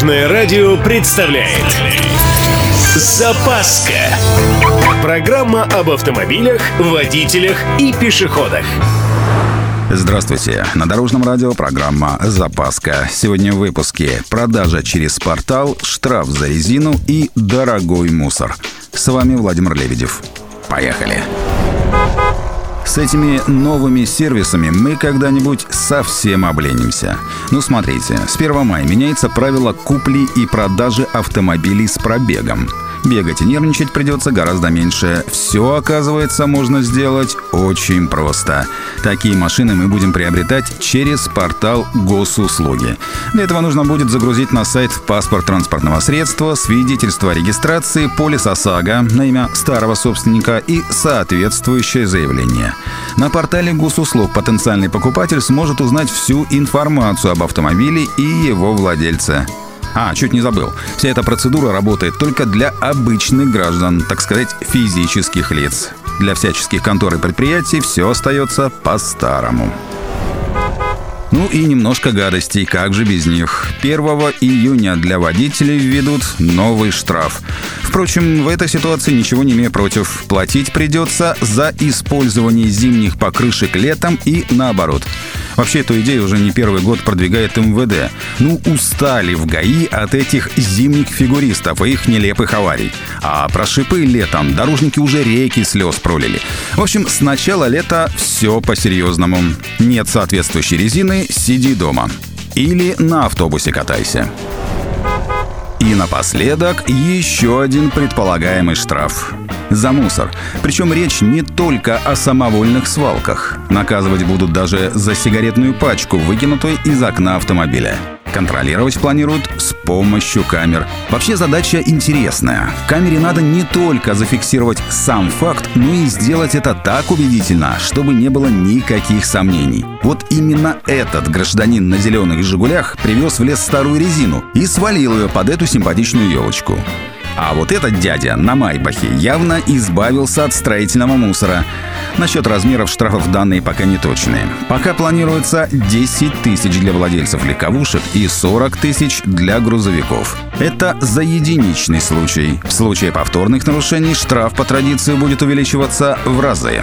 Дорожное радио представляет Запаска Программа об автомобилях, водителях и пешеходах Здравствуйте. На Дорожном радио программа «Запаска». Сегодня в выпуске «Продажа через портал», «Штраф за резину» и «Дорогой мусор». С вами Владимир Лебедев. Поехали. С этими новыми сервисами мы когда-нибудь совсем обленимся. Ну смотрите, с 1 мая меняется правило купли и продажи автомобилей с пробегом. Бегать и нервничать придется гораздо меньше. Все, оказывается, можно сделать очень просто. Такие машины мы будем приобретать через портал госуслуги. Для этого нужно будет загрузить на сайт паспорт транспортного средства, свидетельство о регистрации, полис ОСАГО на имя старого собственника и соответствующее заявление. На портале госуслуг потенциальный покупатель сможет узнать всю информацию об автомобиле и его владельце. А, чуть не забыл. Вся эта процедура работает только для обычных граждан, так сказать, физических лиц. Для всяческих контор и предприятий все остается по-старому. Ну и немножко гадостей, как же без них. 1 июня для водителей введут новый штраф. Впрочем, в этой ситуации ничего не имею против. Платить придется за использование зимних покрышек летом и наоборот. Вообще, эту идею уже не первый год продвигает МВД. Ну, устали в ГАИ от этих зимних фигуристов и их нелепых аварий. А про шипы летом дорожники уже реки слез пролили. В общем, с начала лета все по-серьезному. Нет соответствующей резины, сиди дома. Или на автобусе катайся. И напоследок еще один предполагаемый штраф. За мусор. Причем речь не только о самовольных свалках. Наказывать будут даже за сигаретную пачку, выкинутую из окна автомобиля. Контролировать планируют с помощью камер. Вообще задача интересная. Камере надо не только зафиксировать сам факт, но и сделать это так убедительно, чтобы не было никаких сомнений. Вот именно этот гражданин на зеленых «Жигулях» привез в лес старую резину и свалил ее под эту симпатичную елочку. А вот этот дядя на Майбахе явно избавился от строительного мусора. Насчет размеров штрафов данные пока не точные. Пока планируется 10 тысяч для владельцев легковушек и 40 тысяч для грузовиков. Это за единичный случай. В случае повторных нарушений штраф по традиции будет увеличиваться в разы.